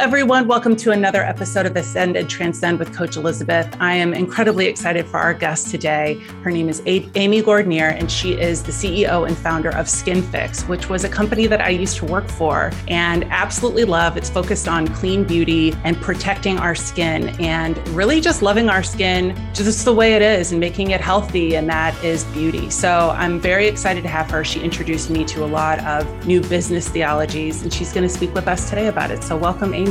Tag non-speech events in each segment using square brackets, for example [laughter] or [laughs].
everyone. Welcome to another episode of Ascend and Transcend with Coach Elizabeth. I am incredibly excited for our guest today. Her name is Amy Gordinier, and she is the CEO and founder of SkinFix, which was a company that I used to work for and absolutely love. It's focused on clean beauty and protecting our skin and really just loving our skin just the way it is and making it healthy. And that is beauty. So I'm very excited to have her. She introduced me to a lot of new business theologies, and she's going to speak with us today about it. So welcome, Amy.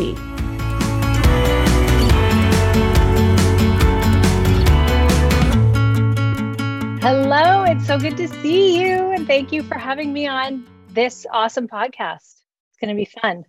Hello, it's so good to see you. And thank you for having me on this awesome podcast. It's going to be fun.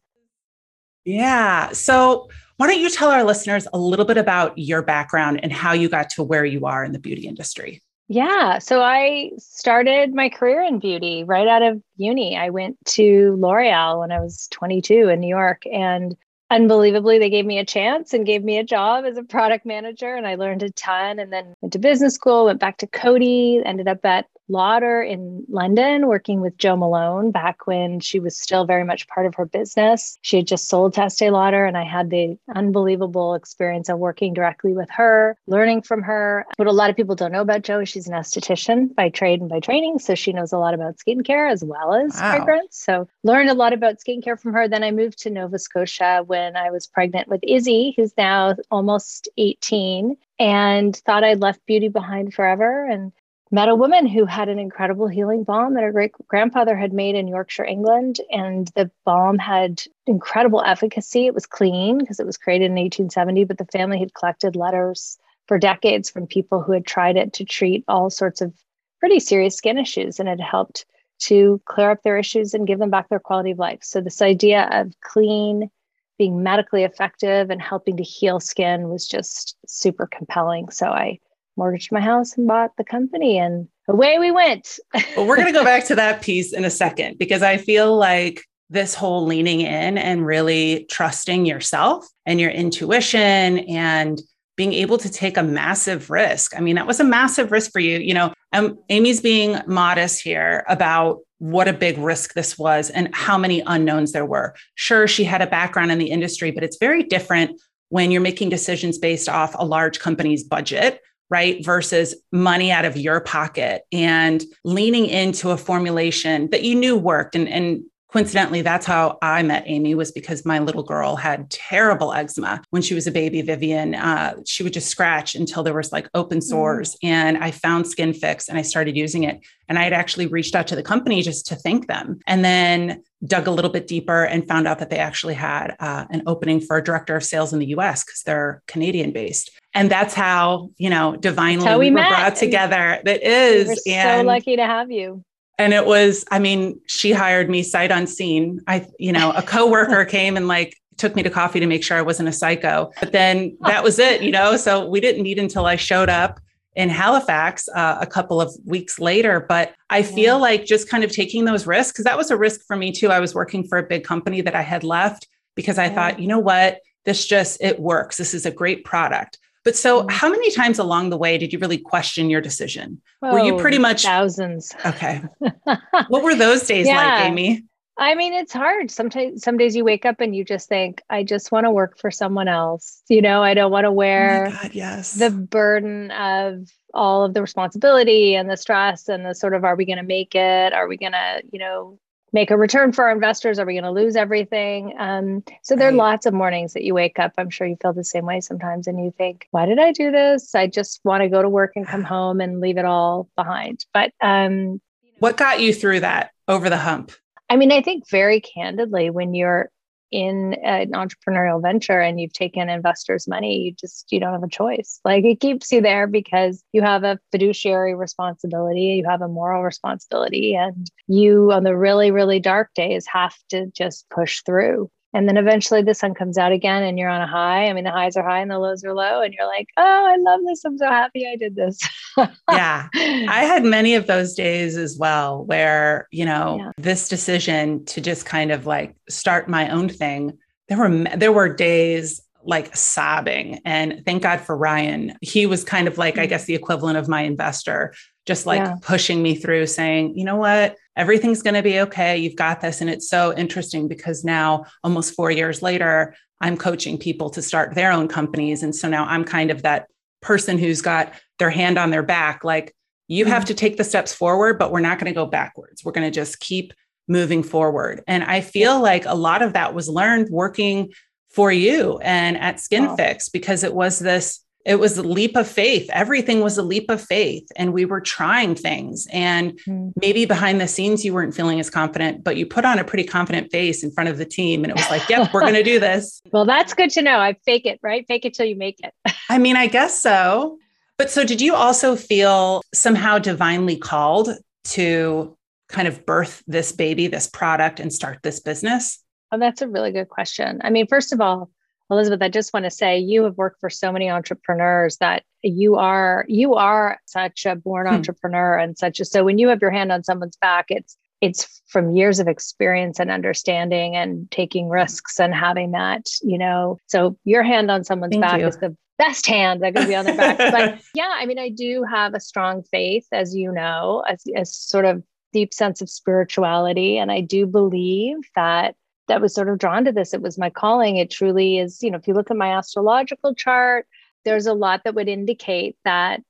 Yeah. So, why don't you tell our listeners a little bit about your background and how you got to where you are in the beauty industry? Yeah. So I started my career in beauty right out of uni. I went to L'Oreal when I was 22 in New York and unbelievably they gave me a chance and gave me a job as a product manager and i learned a ton and then went to business school went back to Coty ended up at Lauder in London, working with Jo Malone back when she was still very much part of her business. She had just sold to Estee Lauder, and I had the unbelievable experience of working directly with her, learning from her. What a lot of people don't know about Jo is she's an esthetician by trade and by training. So she knows a lot about skincare as well as wow. fragrance. So learned a lot about skincare from her. Then I moved to Nova Scotia when I was pregnant with Izzy, who's now almost 18 and thought I'd left beauty behind forever and met a woman who had an incredible healing balm that her great grandfather had made in Yorkshire, England. And the balm had incredible efficacy. It was clean because it was created in 1870, but the family had collected letters for decades from people who had tried it to treat all sorts of pretty serious skin issues and it helped to clear up their issues and give them back their quality of life. So, this idea of clean, being medically effective, and helping to heal skin was just super compelling. So, I mortgaged my house and bought the company and away we went. well, we're going to go [laughs] back to that piece in a second because I feel like this whole leaning in and really trusting yourself and your intuition and being able to take a massive risk. I mean, that was a massive risk for you. You know, um, Amy's being modest here about what a big risk this was and how many unknowns there were. Sure, she had a background in the industry, but it's very different when you're making decisions based off a large company's budget right? Versus money out of your pocket and leaning into a formulation that you knew worked. And, and coincidentally that's how i met amy was because my little girl had terrible eczema when she was a baby vivian uh, she would just scratch until there was like open mm. sores mm. and i found SkinFix and i started using it and i had actually reached out to the company just to thank them and then dug a little bit deeper and found out that they actually had uh, an opening for a director of sales in the us because they're canadian based and that's how you know divinely we, we were brought together. That is we so lucky to have you. And it was i mean she hired me sight unseen. I you know a coworker [laughs] came and like took me to coffee to make sure i wasn't a psycho. But then that was it you know? So we didn't meet until i showed up in halifax uh, a couple of weeks later. But i feel yeah. like just kind of taking those risks because that was a risk for me too. I was working for a big company that i had left because i yeah. thought you know what? This just it works. This is a great product but so, mm. how many times along the way did you really question your decision? Oh, were you pretty much thousands? Okay. [laughs] what were those days yeah. like, Amy? I mean, it's hard. Sometimes, some days you wake up and you just think, I just want to work for someone else. You know, I don't want to oh wear oh God, yes. the burden of all of the responsibility and the stress and the sort of, are we going to make it? Are we going to, you know, make a return for our investors? Are we going to lose everything? Um, so there are lots of mornings that you wake up. I'm sure you feel the same way sometimes, and you think, "Why did I do this? I just want to go to work and come [sighs] home and leave it all behind." But um, what got you through that over the hump? I mean, I think very candidly, when you're in an entrepreneurial venture and you've taken investors' money, you just you don't have a choice. Like it keeps you there because you have a fiduciary responsibility, you have a moral responsibility, and you on the really, really dark days have to just push through. And then eventually the sun comes out again and you're on a high. I mean, the highs are high and the lows are low. And you're like, oh, I love this. I'm so happy I did this. [laughs] yeah. I had many of those days as well where, you know, yeah. this decision to just kind of like start my own thing, there were, there were days like sobbing. And thank God for Ryan. He was kind of like, I mm. guess, the equivalent of my investor, just like yeah. pushing me through saying, you know what? everything's going to be okay. You've got this. And it's so interesting because now, almost four years later, I'm coaching people to start their own companies. And so now I'm kind of that person who's got their hand on their back. Like, you have mm-hmm. to take the steps forward, but we're not going to go backwards. We're going to just keep moving forward. And I feel like a lot of that was learned working for you and at Skin wow. Fix because it was this it was a leap of faith. Everything was a leap of faith. And we were trying things. And mm. maybe behind the scenes, you weren't feeling as confident, but you put on a pretty confident face in front of the team. And it was like, yep, we're going to do this. [laughs] Well, that's good to know. I fake it, right? Fake it till you make it. [laughs] I mean, I guess so. But so did you also feel somehow divinely called to kind of birth this baby, this product, and start this business? Oh, that's a really good question. I mean, first of all, Elizabeth, I just want to say you have worked for so many entrepreneurs that you are you are such a born hmm. entrepreneur and such a so when you have your hand on someone's back, it's it's from years of experience and understanding and taking risks and having that, you know. So your hand on someone's Thank back you. is the best hand that could be on their back. [laughs] but yeah, I mean, I do have a strong faith, as you know, as, as sort of deep sense of spirituality. And I do believe that that was sort of drawn to this. It was my calling. It truly is, you know, if you look at my astrological chart, there's a lot that would indicate that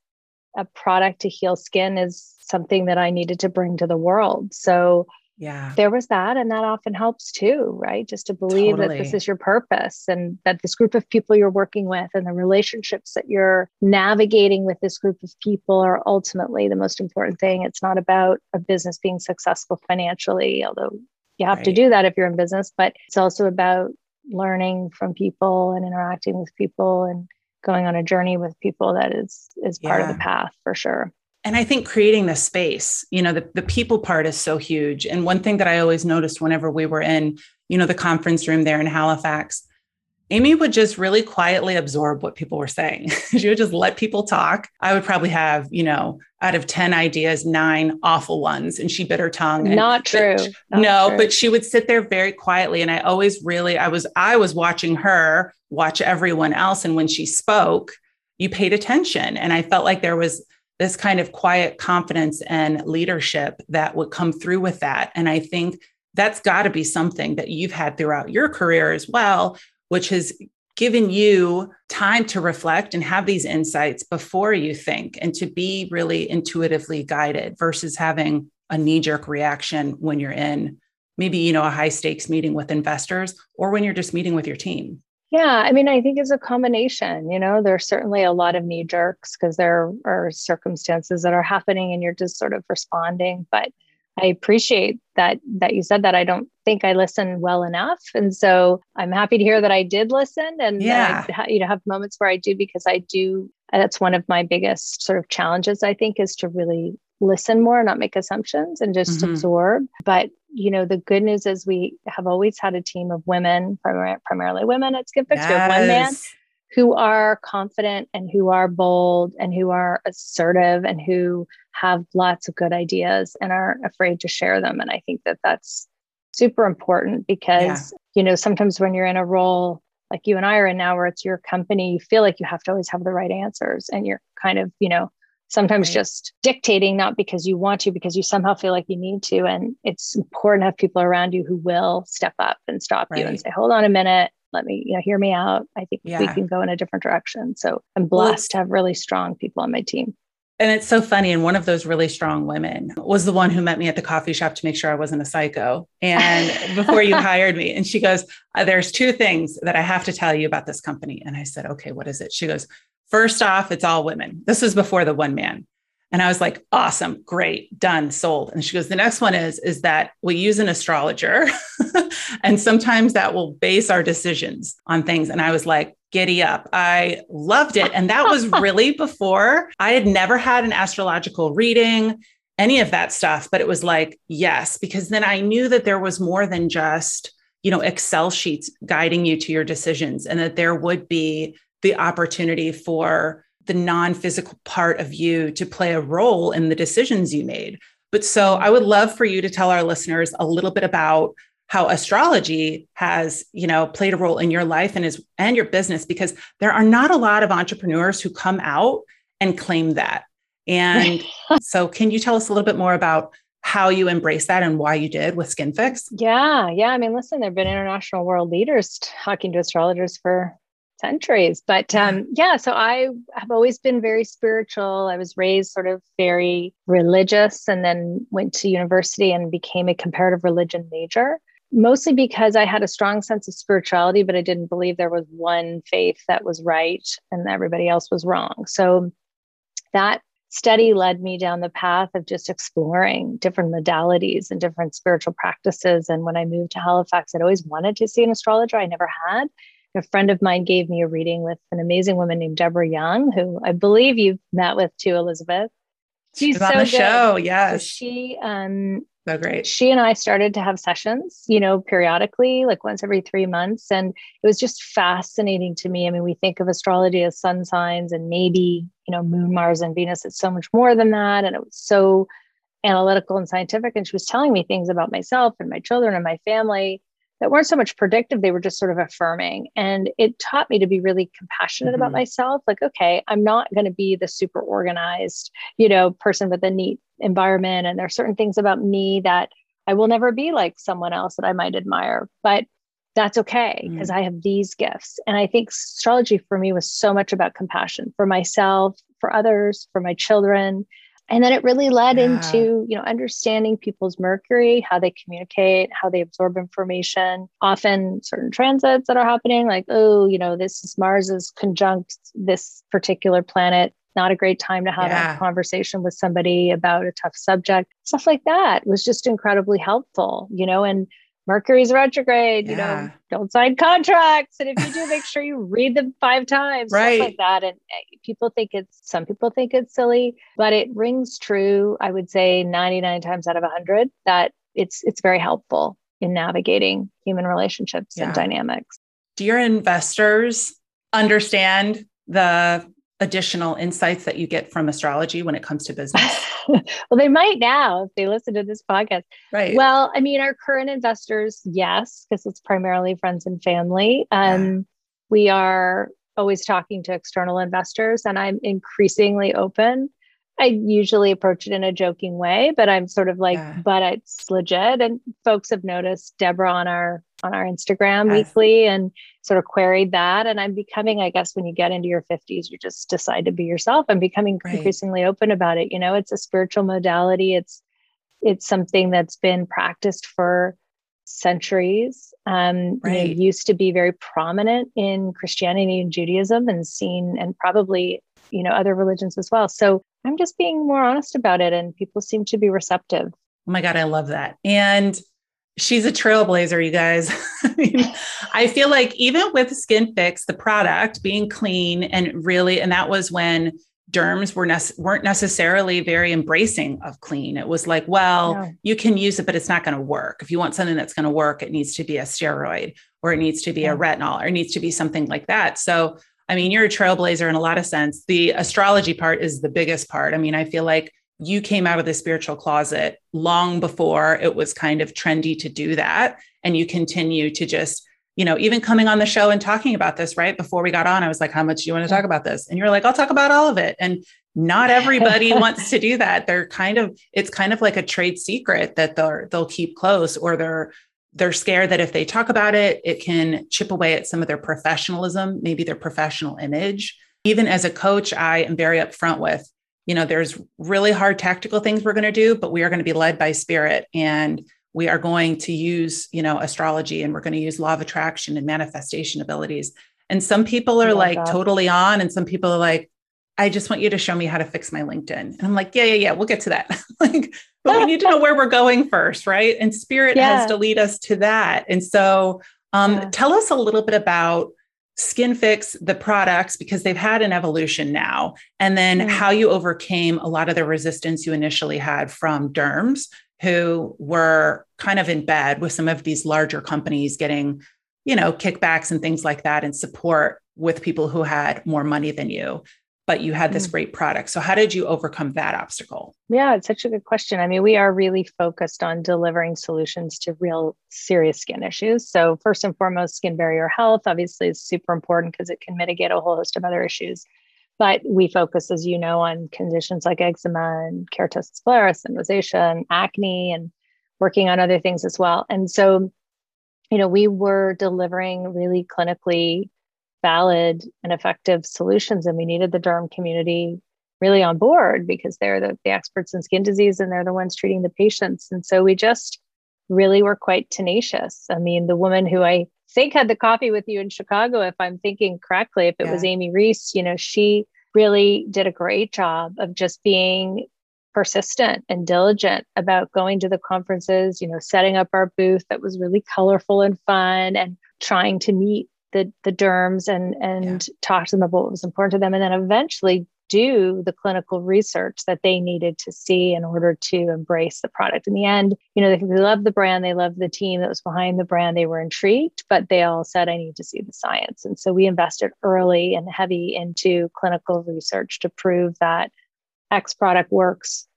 a product to heal skin is something that I needed to bring to the world. So yeah there was that and that often helps too right just to believe totally. that this is your purpose and that this group of people you're working with and the relationships that you're navigating with this group of people are ultimately the most important thing it's not about a business being successful financially although you have right. to do that if you're in business, but it's also about learning from people and interacting with people and going on a journey with people that is is part yeah. of the path for sure and i think creating the space you know the, the people part is so huge and one thing that i always noticed whenever we were in you know the conference room there in halifax Amy would just really quietly absorb what people were saying. [laughs] she would just let people talk. I would probably have, you know, out of 10 ideas, nine awful ones. And she bit her tongue. Not true. Not no, true. but she would sit there very quietly. And I always really, I was, I was watching her watch everyone else. And when she spoke, you paid attention. And I felt like there was this kind of quiet confidence and leadership that would come through with that. And I think that's got to be something that you've had throughout your career as well, which has given you time to reflect and have these insights before you think and to be really intuitively guided versus having a knee jerk reaction when you're in maybe you know a high stakes meeting with investors or when you're just meeting with your team. Yeah i mean i think it's a combination you know there's certainly a lot of knee jerks because there are circumstances that are happening and you're just sort of responding but I appreciate that that you said that. I don't think I listened well enough, and so I'm happy to hear that I did listen, and yeah, I, you know, have moments where I do because I do. That's one of my biggest sort of challenges. I think is to really listen more, not make assumptions, and just mm-hmm. absorb. But you know, the good news is we have always had a team of women, primarily women at Skin Fix. Yes. one man who are confident and who are bold and who are assertive and who have lots of good ideas and aren't afraid to share them. And I think that that's super important because, yeah. you know, sometimes when you're in a role like you and I are in now, where it's your company, you feel like you have to always have the right answers and you're kind of, you know, sometimes right. just dictating, not because you want to, because you somehow feel like you need to. And it's important to have people around you who will step up and stop right. you and say, hold on a minute let me you know hear me out i think yeah. we can go in a different direction so i'm blessed to have really strong people on my team and it's so funny. And one of those really strong women was the one who met me at the coffee shop to make sure I wasn't a psycho. And [laughs] before you hired me, and she goes, uh, There's two things that I have to tell you about this company. And I said, Okay, what is it? She goes, First off, it's all women. This was before the one man. And I was like, awesome, great, done, sold. And she goes, the next one is, is that we use an astrologer. [laughs] and sometimes that will base our decisions on things. And I was like, giddy up. I loved it. And that was [laughs] really before I had never had an astrological reading, any of that stuff. But it was like, yes, because then I knew that there was more than just, you know, Excel sheets guiding you to your decisions and that there would be the opportunity for the non physical part of you to play a role in the decisions you made. But so I would love for you to tell our listeners a little bit about how astrology has you know played a role in your life and is and your business because there are not a lot of entrepreneurs who come out and claim that and [laughs] so can you tell us a little bit more about how you embrace that and why you did with Skin Fix? Yeah, yeah. I mean, listen, there've been international world leaders talking to astrologers for centuries. But um, yeah, so I have always been very spiritual. I was raised sort of very religious and then went to university and became a comparative religion major, mostly because I had a strong sense of spirituality, but I didn't believe there was one faith that was right and everybody else was wrong. So that study led me down the path of just exploring different modalities and different spiritual practices. And when I moved to Halifax, I'd always wanted to see an astrologer. I never had. A friend of mine gave me a reading with an amazing woman named Deborah Young, who I believe you've met with too, Elizabeth. She's, She's on so the good. show. Yes. So she um so great. She and I started to have sessions, you know, periodically, like once every three months. And it was just fascinating to me. I mean, we think of astrology as sun signs and maybe, you know, moon, Mars, and Venus. It's so much more than that. And it was so analytical and scientific. And she was telling me things about myself and my children and my family that weren't so much predictive, they were just sort of affirming. And it taught me to be really compassionate mm-hmm. about myself. Like, okay, I'm not going to be the super organized, you know, person with a neat environment. And there are certain things about me that I will never be like someone else that I might admire. But that's okay because mm. I have these gifts. And I think astrology for me was so much about compassion for myself, for others, for my children and then it really led yeah. into you know understanding people's mercury how they communicate how they absorb information often certain transits that are happening like oh you know this is mars is conjunct this particular planet not a great time to have yeah. a conversation with somebody about a tough subject stuff like that was just incredibly helpful you know and Mercury's retrograde, yeah. you know, don't sign contracts. And if you do, make sure you read them five times, right. like that. And eh, people think it's, some people think it's silly, but it rings true. I would say 99 times out of 100 that it's, it's very helpful in navigating human relationships yeah. and dynamics. Do your investors understand the additional insights that you get from astrology when it comes to business? [laughs] well, they might now if they listen to this podcast. Right. Well, I mean, our current investors, yes, because it's primarily friends and family. Um, yeah. We are always talking to external investors, and I'm increasingly open. I usually approach it in a joking way, but I'm sort of like, yeah. but it's legit. And folks have noticed Deborah on our on our Instagram yes. weekly and sort of queried that. And I'm becoming, I guess, when you get into your 50s, you just decide to be yourself. I'm becoming right. increasingly open about it. You know, it's a spiritual modality. It's it's something that's been practiced for centuries. Um, right. you know, used to be very prominent in Christianity and Judaism and seen and probably, you know, other religions as well. So I'm just being more honest about it and people seem to be receptive. Oh my God, I love that. And she's a trailblazer, you guys. [laughs] I mean, I feel like even with Skin Fix, the product being clean and really, and that was when derms were ne- weren't necessarily very embracing of clean. It was like, well, you can use it, but it's not going to work. If you want something that's going to work, it needs to be a steroid or it needs to be yeah. a retinol or it needs to be something like that. So, I mean, you're a trailblazer in a lot of sense. The astrology part is the biggest part. I mean, I feel like you came out of the spiritual closet long before it was kind of trendy to do that. And you continue to just, you know, even coming on the show and talking about this, right? Before we got on, I was like, how much do you want to talk about this? And you're like, I'll talk about all of it. And not everybody [laughs] wants to do that. They're kind of, it's kind of like a trade secret that they're, they'll keep close or they're, they're scared that if they talk about it, it can chip away at some of their professionalism, maybe their professional image. Even as a coach, I am very upfront with you know, there's really hard tactical things we're going to do, but we are going to be led by spirit and we are going to use, you know, astrology and we're going to use law of attraction and manifestation abilities. And some people are like that. totally on and some people are like, I just want you to show me how to fix my LinkedIn. And I'm like, yeah, yeah, yeah, we'll get to that. [laughs] like, but we need to know where we're going first, right? And spirit yeah. has to lead us to that. And so um, yeah. tell us a little bit about Skin Fix, the products, because they've had an evolution now, and then mm. how you overcame a lot of the resistance you initially had from derms who were kind of in bed with some of these larger companies getting, you know, kickbacks and things like that and support with people who had more money than you but you had this mm. great product. So, how did you overcome that obstacle? Yeah, it's such a good question. I mean, we are really focused on delivering solutions to real serious skin issues. So, first and foremost, skin barrier health obviously is super important because it can mitigate a whole host of other issues. But we focus, as you know, on conditions like eczema and keratosis pilaris and rosacea and acne and working on other things as well. And so, you know, we were delivering really clinically valid and effective solutions. And we needed the derm community really on board because they're the, the experts in skin disease and they're the ones treating the patients. And so we just really were quite tenacious. I mean, the woman who I think had the coffee with you in Chicago, if I'm thinking correctly, if it yeah. was Amy Reese, you know, she really did a great job of just being persistent and diligent about going to the conferences, you know, setting up our booth that was really colorful and fun and trying to meet the the derms and and yeah. talk to them about what was important to them and then eventually do the clinical research that they needed to see in order to embrace the product. In the end, you know, they, they loved the brand, they loved the team that was behind the brand, they were intrigued, but they all said, I need to see the science. And so we invested early and heavy into clinical research to prove that X product works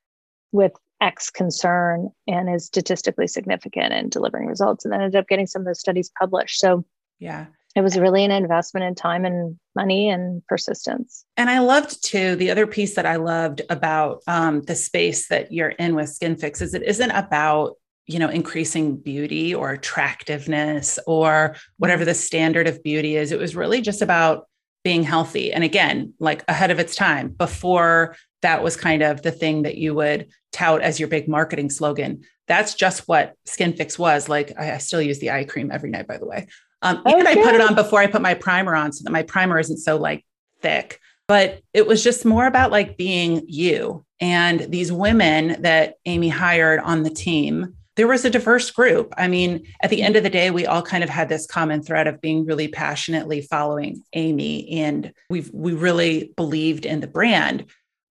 with X concern and is statistically significant in delivering results. And then ended up getting some of those studies published. So yeah it was really an investment in time and money and persistence. And I loved too the other piece that I loved about um, the space that you're in with Skin Fix is it isn't about you know increasing beauty or attractiveness or whatever the standard of beauty is. It was really just about being healthy. And again, like ahead of its time, before that was kind of the thing that you would tout as your big marketing slogan. That's just what Skin Fix was. Like I, I still use the eye cream every night, by the way. Um, okay. And I put it on before I put my primer on so that my primer isn't so like thick. But it was just more about like being you. And these women that Amy hired on the team, there was a diverse group. I mean, at the end of the day, we all kind of had this common thread of being really passionately following Amy, and we we really believed in the brand.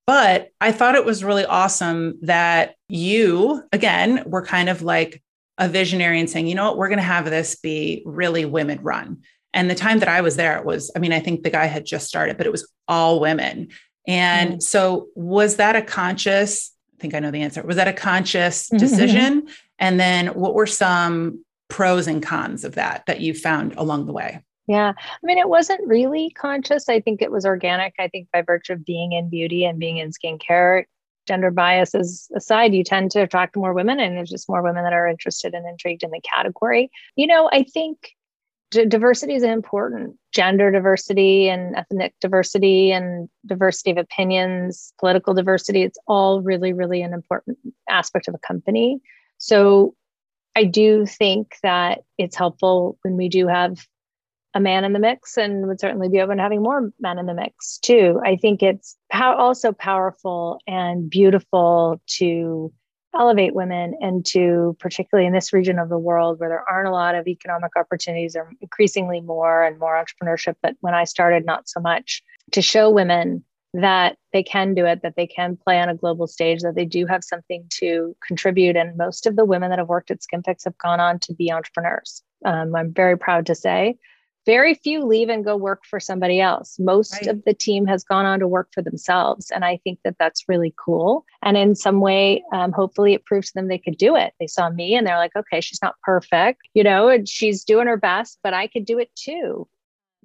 But I thought it was really awesome that you, again, were kind of like a visionary and saying, you know what, we're going to have this be really women run. And the time that I was there, it was, I mean, I think the guy had just started, but it was all women. And mm. so was that a conscious, I think I know the answer, was that a conscious mm-hmm. decision? And then what were some pros and cons of that that you found along the way? Yeah. I mean, it wasn't really conscious. I think it was organic. I think by virtue of being in beauty and being in skincare, gender biases aside, you tend to attract more women, and there's just more women that are interested and intrigued in the category. You know, I think d- diversity is important gender diversity and ethnic diversity and diversity of opinions, political diversity. It's all really, really an important aspect of a company. So I do think that it's helpful when we do have a man in the mix and would certainly be open to having more men in the mix too. I think it's pow- also powerful and beautiful to elevate women and to, particularly in this region of the world where there aren't a lot of economic opportunities or increasingly more and more entrepreneurship, but when I started, not so much, to show women that they can do it, that they can play on a global stage, that they do have something to contribute. And most of the women that have worked at SkinFix have gone on to be entrepreneurs. Um, I'm very proud to say very few leave and go work for somebody else. Most right. of the team has gone on to work for themselves. And I think that that's really cool. And in some way, um, hopefully it proves to them they could do it. They saw me and they're like, okay, she's not perfect, you know, and she's doing her best, but I could do it too.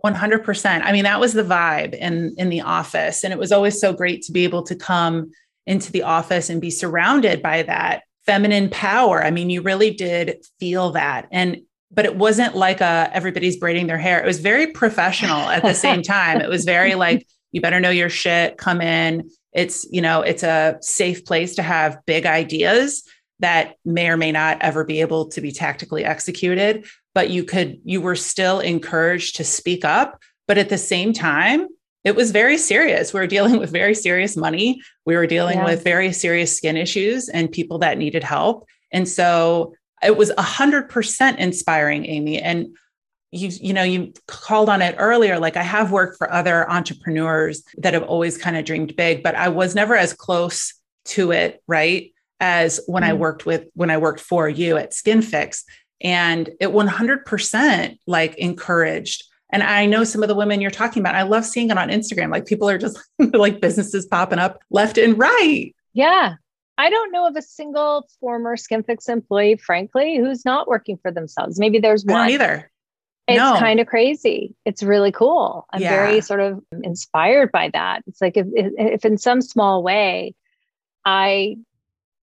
100%. I mean, that was the vibe in, in the office. And it was always so great to be able to come into the office and be surrounded by that feminine power. I mean, you really did feel that. And but it wasn't like a everybody's braiding their hair. It was very professional at the same [laughs] time. It was very like you better know your shit, come in. It's, you know, it's a safe place to have big ideas that may or may not ever be able to be tactically executed, but you could you were still encouraged to speak up, but at the same time, it was very serious. We were dealing with very serious money. We were dealing yeah. with very serious skin issues and people that needed help. And so it was 100% inspiring amy. And you you know you called on it earlier like i have worked for other entrepreneurs that have always kind of dreamed big but i was never as close to it right as when mm. i worked with when i worked for you at skinfix. And it 100% like encouraged. And i know some of the women you're talking about i love seeing it on instagram like people are just [laughs] like businesses popping up left and right. Yeah I don't know of a single former Skinfix employee, frankly, who's not working for themselves. Maybe there's one either. It's No. kind of crazy. It's really cool. I'm Yeah. very sort of inspired by that. It's like if, if, in some small way, I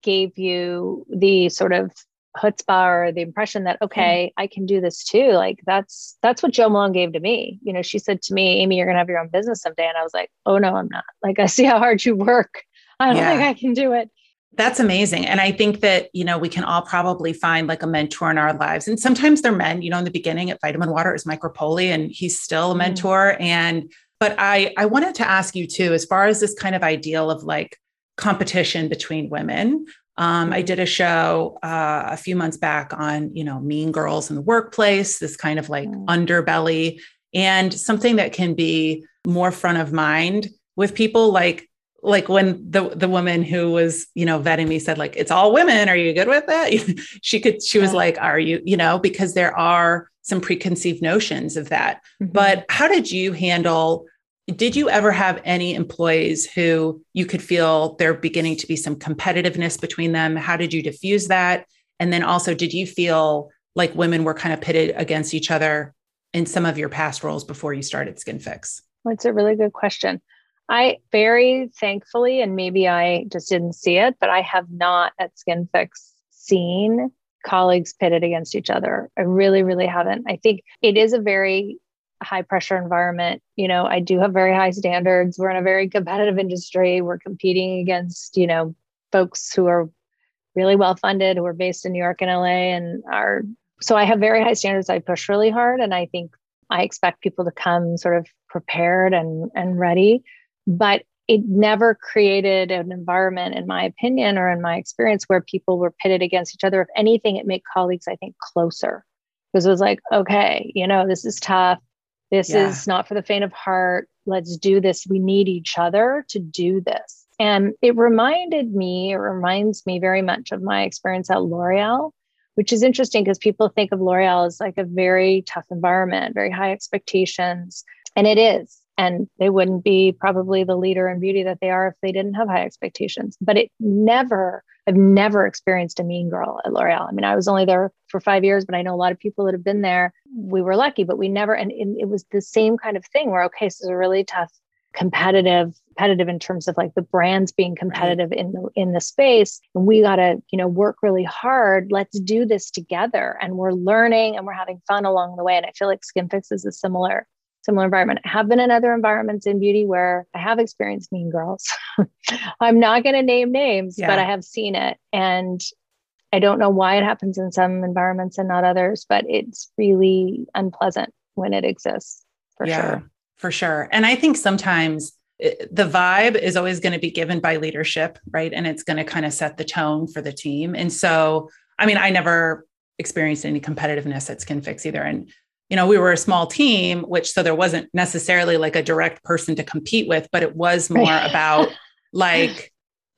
gave you the sort of chutzpah or the impression that hmm. okay, I can do this too. Like that's that's what Jo Malone gave to me. You know, she said to me, "Amy, you're gonna have your own business someday," and I was like, "Oh no, I'm not. Like I see how hard you work. I don't Yeah. think I can do it." That's amazing. And I think that, you know, we can all probably find like a mentor in our lives. And sometimes they're men, you know, in the beginning at Vitamin Water is Mike Repole, and he's still a Mm. mentor. And but I I wanted to ask you too, as far as this kind of ideal of like competition between women. Um, I did a show uh, a few months back on, you know, mean girls in the workplace, this kind of like Mm. underbelly, and something that can be more front of mind with people like like when the the woman who was you know vetting me said like it's all women are you good with that [laughs] she could she was Yeah. like are you you know because there are some preconceived notions of that Mm-hmm. but how did you handle did you ever have any employees who you could feel there beginning to be some competitiveness between them how did you diffuse that and then also did you feel like women were kind of pitted against each other in some of your past roles before you started skin fix it's a really good question. I very thankfully, and maybe I just didn't see it, but I have not at SkinFix seen colleagues pitted against each other. I really, really haven't. I think it is a very high pressure environment. You know, I do have very high standards. We're in a very competitive industry. We're competing against, you know, folks who are really well funded, who are based in New York and LA and are so I have very high standards. I push really hard. And I think I expect people to come sort of prepared and, and ready. But it never created an environment, in my opinion, or in my experience, where people were pitted against each other. If anything, it made colleagues, I think, closer because it was like, okay, you know, this is tough. This Yeah. is not for the faint of heart. Let's do this. We need each other to do this. And it reminded me, it reminds me very much of my experience at L'Oreal, which is interesting because people think of L'Oreal as like a very tough environment, very high expectations. And it is. And they wouldn't be probably the leader in beauty that they are if they didn't have high expectations. But it never, I've never experienced a mean girl at L'Oreal. I mean, I was only there for five years, but I know a lot of people that have been there. We were lucky, but we never, and it, it was the same kind of thing where, okay, so it's a really tough, competitive, competitive in terms of like the brands being competitive in the in the space. And we gotta, you know, work really hard. Let's do this together. And we're learning and we're having fun along the way. And I feel like SkinFix is a similar similar environment. I have been in other environments in beauty where I have experienced mean girls. [laughs] I'm not going to name names, Yeah. but I have seen it. And I don't know why it happens in some environments and not others, but it's really unpleasant when it exists for sure. for sure. And I think sometimes it- the vibe is always going to be given by leadership, right? And it's going to kind of set the tone for the team. And so, I mean, I never experienced any competitiveness at SkinFix either. And, you know, we were a small team, which so there wasn't necessarily like a direct person to compete with, but it was more about [laughs] like,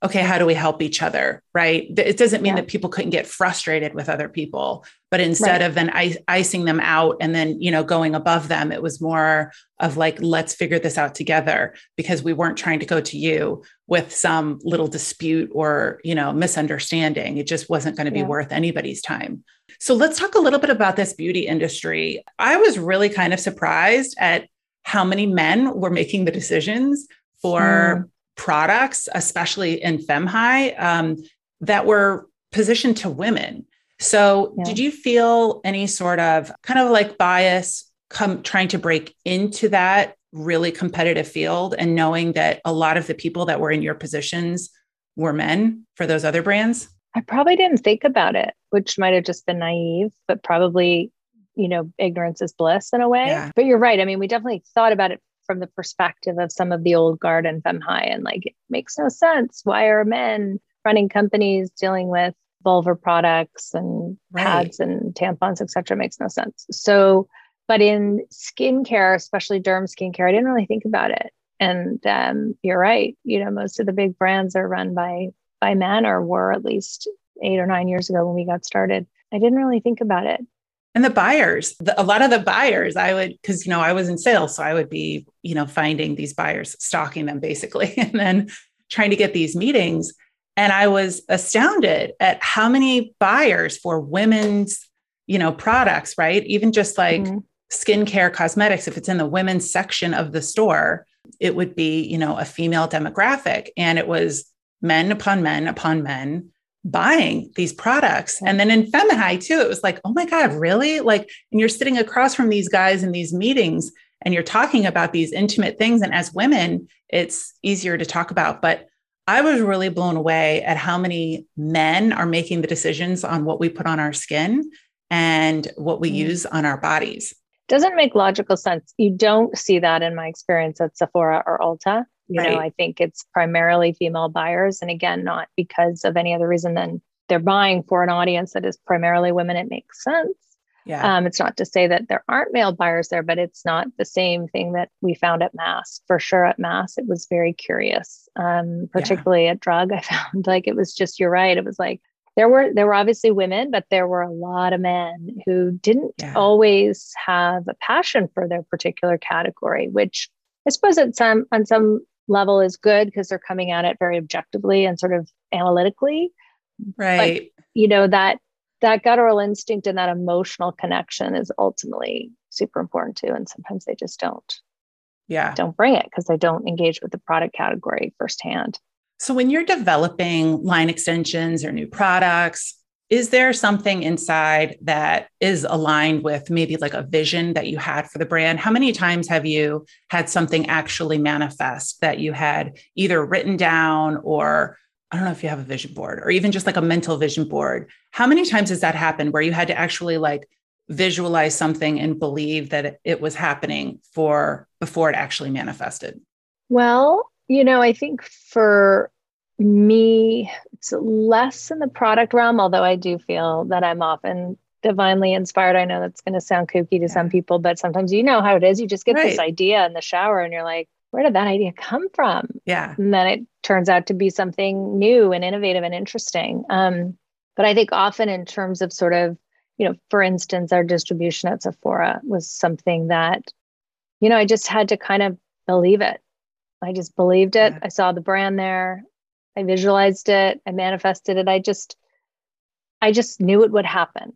okay, how do we help each other? Right. It doesn't mean Yeah. that people couldn't get frustrated with other people, but instead Right. of then icing them out and then, you know, going above them, it was more of like, let's figure this out together because we weren't trying to go to you with some little dispute or, you know, misunderstanding. It just wasn't going to be Yeah. worth anybody's time. So let's talk a little bit about this beauty industry. I was really kind of surprised at how many men were making the decisions for Mm. Products, especially in FemHi, um, that were positioned to women. So, Yeah. did you feel any sort of kind of like bias come trying to break into that really competitive field and knowing that a lot of the people that were in your positions were men for those other brands? I probably didn't think about it, which might have just been naive, but probably, you know, ignorance is bliss in a way. Yeah. But you're right. I mean, we definitely thought about it from the perspective of some of the old guard and FemHi, and like, it makes no sense. Why are men running companies dealing with vulvar products and Right. pads and tampons, et cetera? Makes no sense. So, but in skincare, especially derm skincare, I didn't really think about it. And um, you're right. You know, most of the big brands are run by by men or were at least eight or nine years ago when we got started. I didn't really think about it. And the buyers the, a lot of the buyers i would because you know i was in sales so i would be you know finding these buyers stalking them basically [laughs] and then trying to get these meetings and i was astounded at how many buyers for women's you know products right even just like Mhm. skincare cosmetics, if it's in the women's section of the store, it would be, you know, a female demographic. And it was men upon men upon men buying these products. And then in Femihigh too, it was like, oh my God, really? Like, and you're sitting across from these guys in these meetings and you're talking about these intimate things. And as women, it's easier to talk about. But I was really blown away at how many men are making the decisions on what we put on our skin and what we mm. use on our bodies. Doesn't make logical sense. You don't see that in my experience at Sephora or Ulta. You right. know, I think it's primarily female buyers. And again, not because of any other reason than they're buying for an audience that is primarily women. It makes sense. Yeah. Um, it's not to say that there aren't male buyers there, but it's not the same thing that we found at Mass. For sure, at Mass, it was very curious. Um, particularly yeah. at Drug, [laughs] I found like it was just you're right. It was like there were there were obviously women, but there were a lot of men who didn't yeah. always have a passion for their particular category, which I suppose at some on some level is good because they're coming at it very objectively and sort of analytically. Right. But, you know that that guttural instinct and that emotional connection is ultimately super important too and sometimes they just don't yeah don't bring it because they don't engage with the product category firsthand so when you're developing line extensions or new products is there something inside that is aligned with maybe like a vision that you had for the brand how many times have you had something actually manifest that you had either written down or I don't know if you have a vision board or even just like a mental vision board. How many times has that happened where you had to actually like visualize something and believe that it was happening for before it actually manifested? Well, you know, I think for me, it's less in the product realm, although I do feel that I'm often divinely inspired. I know that's going to sound kooky to yeah. some people, but sometimes you know how it is. You just get right. this idea in the shower and you're like, where did that idea come from? Yeah. And then it turns out to be something new and innovative and interesting. Um, but I think often in terms of sort of, you know, for instance, our distribution at Sephora was something that, you know, I just had to kind of believe it. I just believed it. Yeah. I saw the brand there. I visualized it. I manifested it. I just, I just knew it would happen.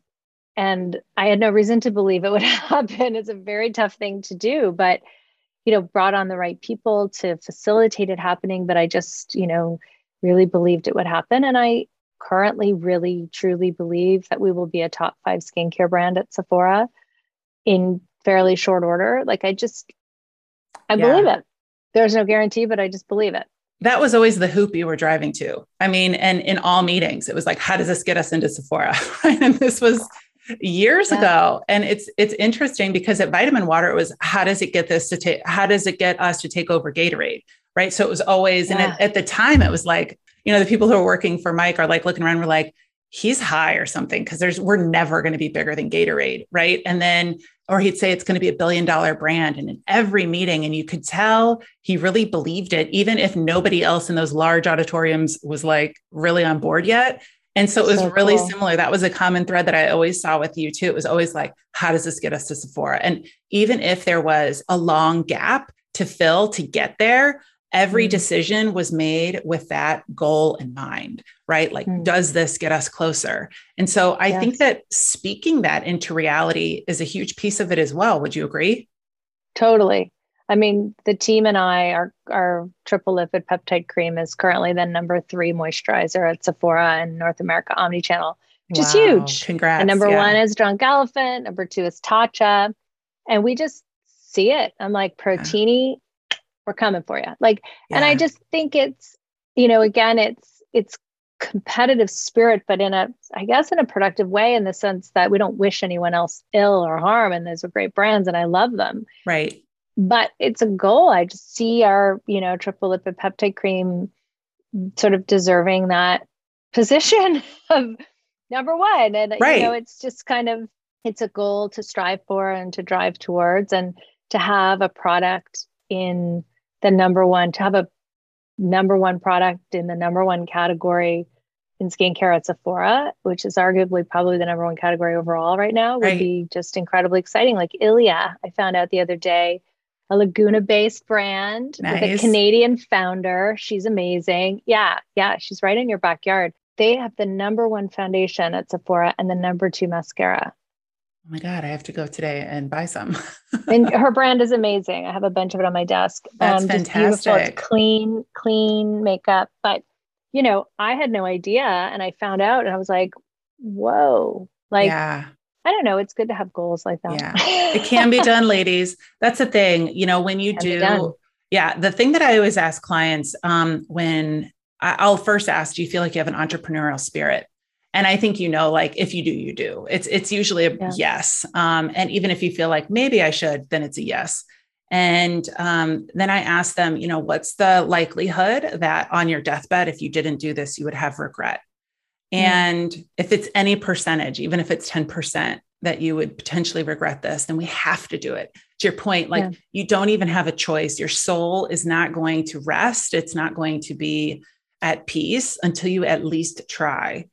And I had no reason to believe it would [laughs] happen. It's a very tough thing to do, but you know, brought on the right people to facilitate it happening. But I just, you know, really believed it would happen. And I currently really truly believe that we will be a top five skincare brand at Sephora in fairly short order. Like I just, I yeah. believe it. There's no guarantee, but I just believe it. That was always the hoop you were driving to. I mean, and in all meetings, it was like, how does this get us into Sephora? [laughs] and this was years yeah. ago and it's it's interesting because at vitamin water it was how does it get this to take how does it get us to take over gatorade right so it was always yeah. and at, at, the time it was like you know the people who are working for mike are like looking around we're like he's high or something because there's we're never going to be bigger than gatorade right and then or he'd say it's going to be a billion dollar brand and in every meeting and you could tell he really believed it even if nobody else in those large auditoriums was like really on board yet and so it was so really cool. similar. That was a common thread that I always saw with you too. It was always like, how does this get us to Sephora? And even if there was a long gap to fill to get there, every mm. decision was made with that goal in mind, right? Like, mm. does this get us closer? And so I yes. think that speaking that into reality is a huge piece of it as well. Would you agree? Totally. I mean, the team and I, our our triple lipid peptide cream is currently the number three moisturizer at Sephora and North America Omnichannel, which wow. is huge. Congrats. And number yeah. one is Drunk Elephant. Number two is Tatcha. And we just see it. I'm like, Protini, yeah. we're coming for you. Like, yeah. and I just think it's, you know, again, it's it's competitive spirit, but in a, I guess, in a productive way, in the sense that we don't wish anyone else ill or harm. And those are great brands, and I love them. Right but it's a goal. I just see our, you know, triple lipid peptide cream sort of deserving that position [laughs] of number one. And right. you know, it's just kind of it's a goal to strive for and to drive towards and to have a product in the number one, to have a number one product in the number one category in skincare at Sephora, which is arguably probably the number one category overall right now, would right. be just incredibly exciting. Like Ilia, I found out the other day a Laguna based brand nice. with a Canadian founder. She's amazing. Yeah, yeah, she's right in your backyard. They have the number one foundation at Sephora and the number two mascara. Oh my God, I have to go today and buy some. and her [laughs] brand is amazing. I have a bunch of it on my desk. That's um, fantastic. It's clean, clean makeup. But, you know, I had no idea. And I found out and I was like, whoa. Like, yeah. I don't know. It's good to have goals like that. Yeah. it can be done, ladies. That's the thing. You know, when you do, yeah, the thing that I always ask clients um, when I, I'll first ask, do you feel like you have an entrepreneurial spirit? And i think you know like if you do you do. It's it's usually a yeah. yes um, and even if you feel like maybe i should then it's a yes. And um, then i ask them you know what's the likelihood that on your deathbed if you didn't do this you would have regret? And if it's any percentage even if it's 10% that you would potentially regret this then we have to do it. To your point like yeah. you don't even have a choice. Your soul is not going to rest. It's not going to be at peace until you at least try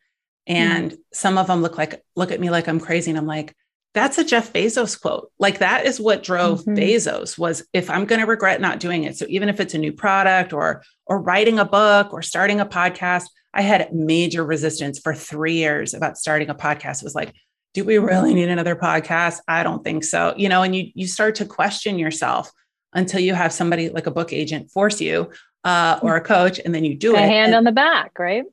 and mm-hmm. some of them look like look at me like i'm crazy and i'm like that's a jeff bezos quote. Like that is what drove mm-hmm. bezos was if i'm going to regret not doing it. So even if it's a new product or or writing a book or starting a podcast i had major resistance for three years about starting a podcast. It was like do we really need another podcast? I don't think so. You know and you you start to question yourself until you have somebody like a book agent force you uh, or a coach and then you do a it. A hand and, on the back right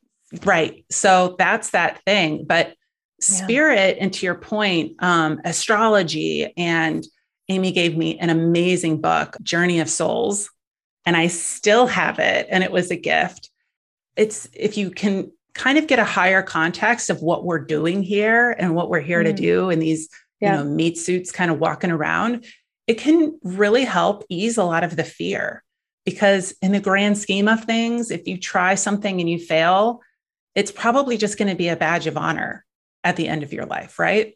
Right. So that's that thing. But spirit, yeah. and to your point, um, astrology, and Amy gave me an amazing book, Journey of Souls, and I still have it. And it was a gift. It's if you can kind of get a higher context of what we're doing here and what we're here mm. to do in these, yeah. you know, meat suits kind of walking around, it can really help ease a lot of the fear. Because in the grand scheme of things, if you try something and you fail, it's probably just going to be a badge of honor at the end of your life, right?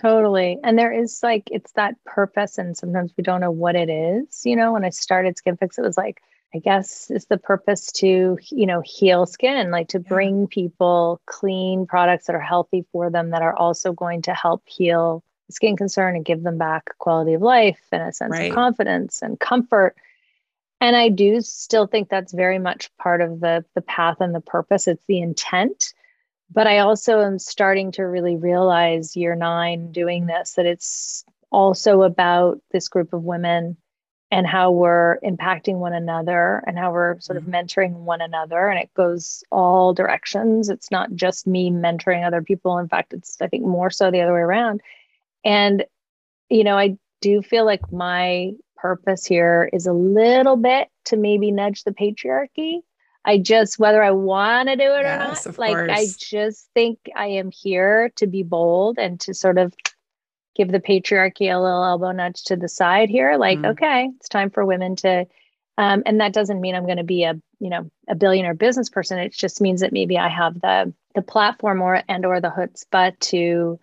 Totally. And there is like, it's that purpose, and sometimes we don't know what it is. You know, when I started Skinfix, it was like, I guess it's the purpose to, you know, heal skin, like to bring people clean products that are healthy for them that are also going to help heal skin concern and give them back quality of life and a sense right. of confidence and comfort and i do still think that's very much part of the the path and the purpose. It's the intent. But i also am starting to really realize year 9 doing this that it's also about this group of women and how we're impacting one another and how we're sort of mm-hmm. mentoring one another. And it goes all directions. It's not just me mentoring other people. In fact it's i think more so the other way around. And you know i do feel like my purpose here is a little bit to maybe nudge the patriarchy. I just, whether I want to do it yes, or not, like course. I just think I am here to be bold and to sort of give the patriarchy a little elbow nudge to the side here. Like, mm. okay, it's time for women to, um, and that doesn't mean I'm going to be a, you know, a billionaire business person. It just means that maybe I have the the platform or and or the chutzpah to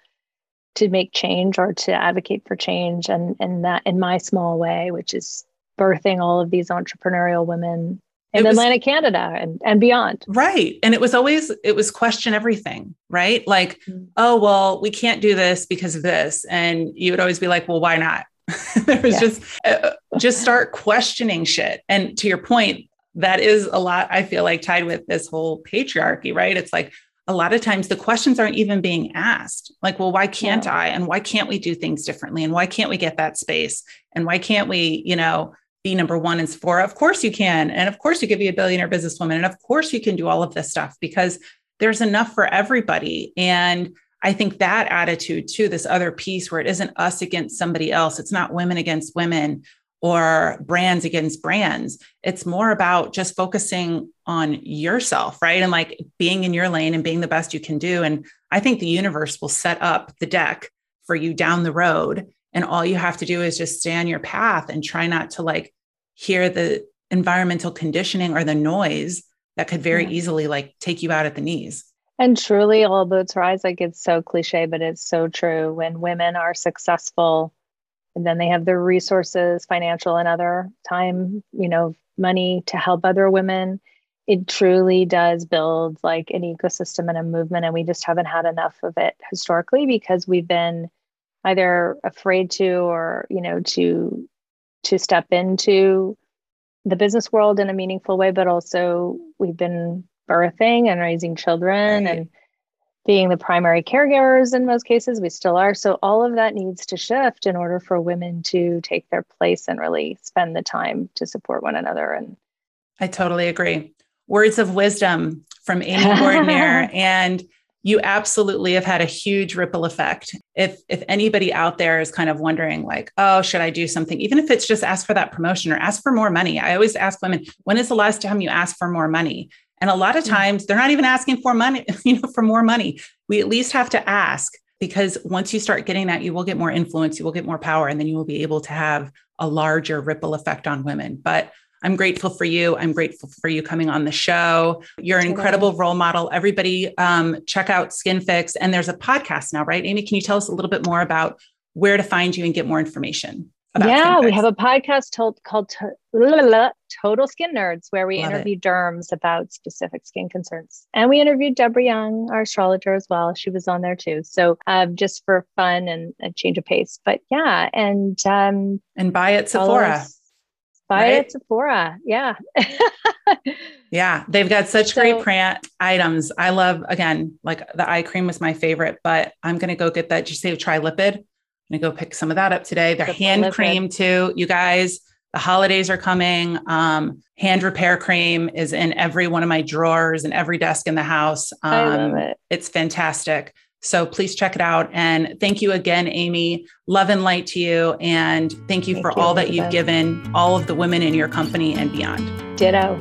to make change or to advocate for change and and that in my small way which is birthing all of these entrepreneurial women in was, Atlantic Canada and, and beyond. Right. And it was always, it was question everything, right? Like, mm-hmm. oh, well, we can't do this because of this. And you would always be like, well, why not? [laughs] there was yeah. just, uh, just start questioning shit. And to your point, that is a lot, I feel like tied with this whole patriarchy, right? It's like, a lot of times the questions aren't even being asked. Like well why can't yeah. i? And why can't we do things differently? And why can't we get that space? And why can't we you know be number one and Sephora of course you can. And of course you could be a billionaire businesswoman. And of course you can do all of this stuff because there's enough for everybody. And i think that attitude too this other piece where it isn't us against somebody else. It's not women against women or brands against brands. It's more about just focusing on yourself, right? And like being in your lane and being the best you can do. And I think the universe will set up the deck for you down the road. And all you have to do is just stay on your path and try not to like hear the environmental conditioning or the noise that could very yeah. easily like take you out at the knees. And truly, all boats rise. Like it's so cliche, but it's so true. When women are successful, and then they have the resources financial and other time you know money to help other women it truly does build like an ecosystem and a movement and we just haven't had enough of it historically because we've been either afraid to or you know to to step into the business world in a meaningful way but also we've been birthing and raising children right. and being the primary caregivers in most cases. We still are. So all of that needs to shift in order for women to take their place and really spend the time to support one another. And I totally agree. Words of wisdom from Amy Gordinier. [laughs] and you absolutely have had a huge ripple effect. If if anybody out there is kind of wondering like, oh, should I do something? Even if it's just ask for that promotion or ask for more money. I always ask women, when is the last time you asked for more money? And a lot of times they're not even asking for money, [laughs] you know, for more money. We at least have to ask because once you start getting that, you will get more influence, you will get more power, and then you will be able to have a larger ripple effect on women. But I'm grateful for you. I'm grateful for you coming on the show. You're an incredible role model. Everybody, um, check out Skinfix. And there's a podcast now, right? Amy, can you tell us a little bit more about where to find you and get more information? Yeah, we have a podcast told, called to- Total Skin Nerds, where we Love interview it. derms about specific skin concerns. And we interviewed Deborah Young, our astrologer, as well. She was on there too. So um, just for fun and a change of pace. But yeah, and um, and buy at Sephora. Buy right? at Sephora. Yeah. [laughs] yeah. They've got such so, great print items. I love, again, like the eye cream was my favorite, but I'm going to go get that. Did you say Trilipid? I'm to go pick some of that up today. Their hand lipid. cream too. You guys, the holidays are coming. Um, hand repair cream is in every one of my drawers and every desk in the house. Um, I love it. It's fantastic. So please check it out. And thank you again, Amy. Love and light to you. And thank you thank for you, all that you've given all of the women in your company and beyond. Ditto.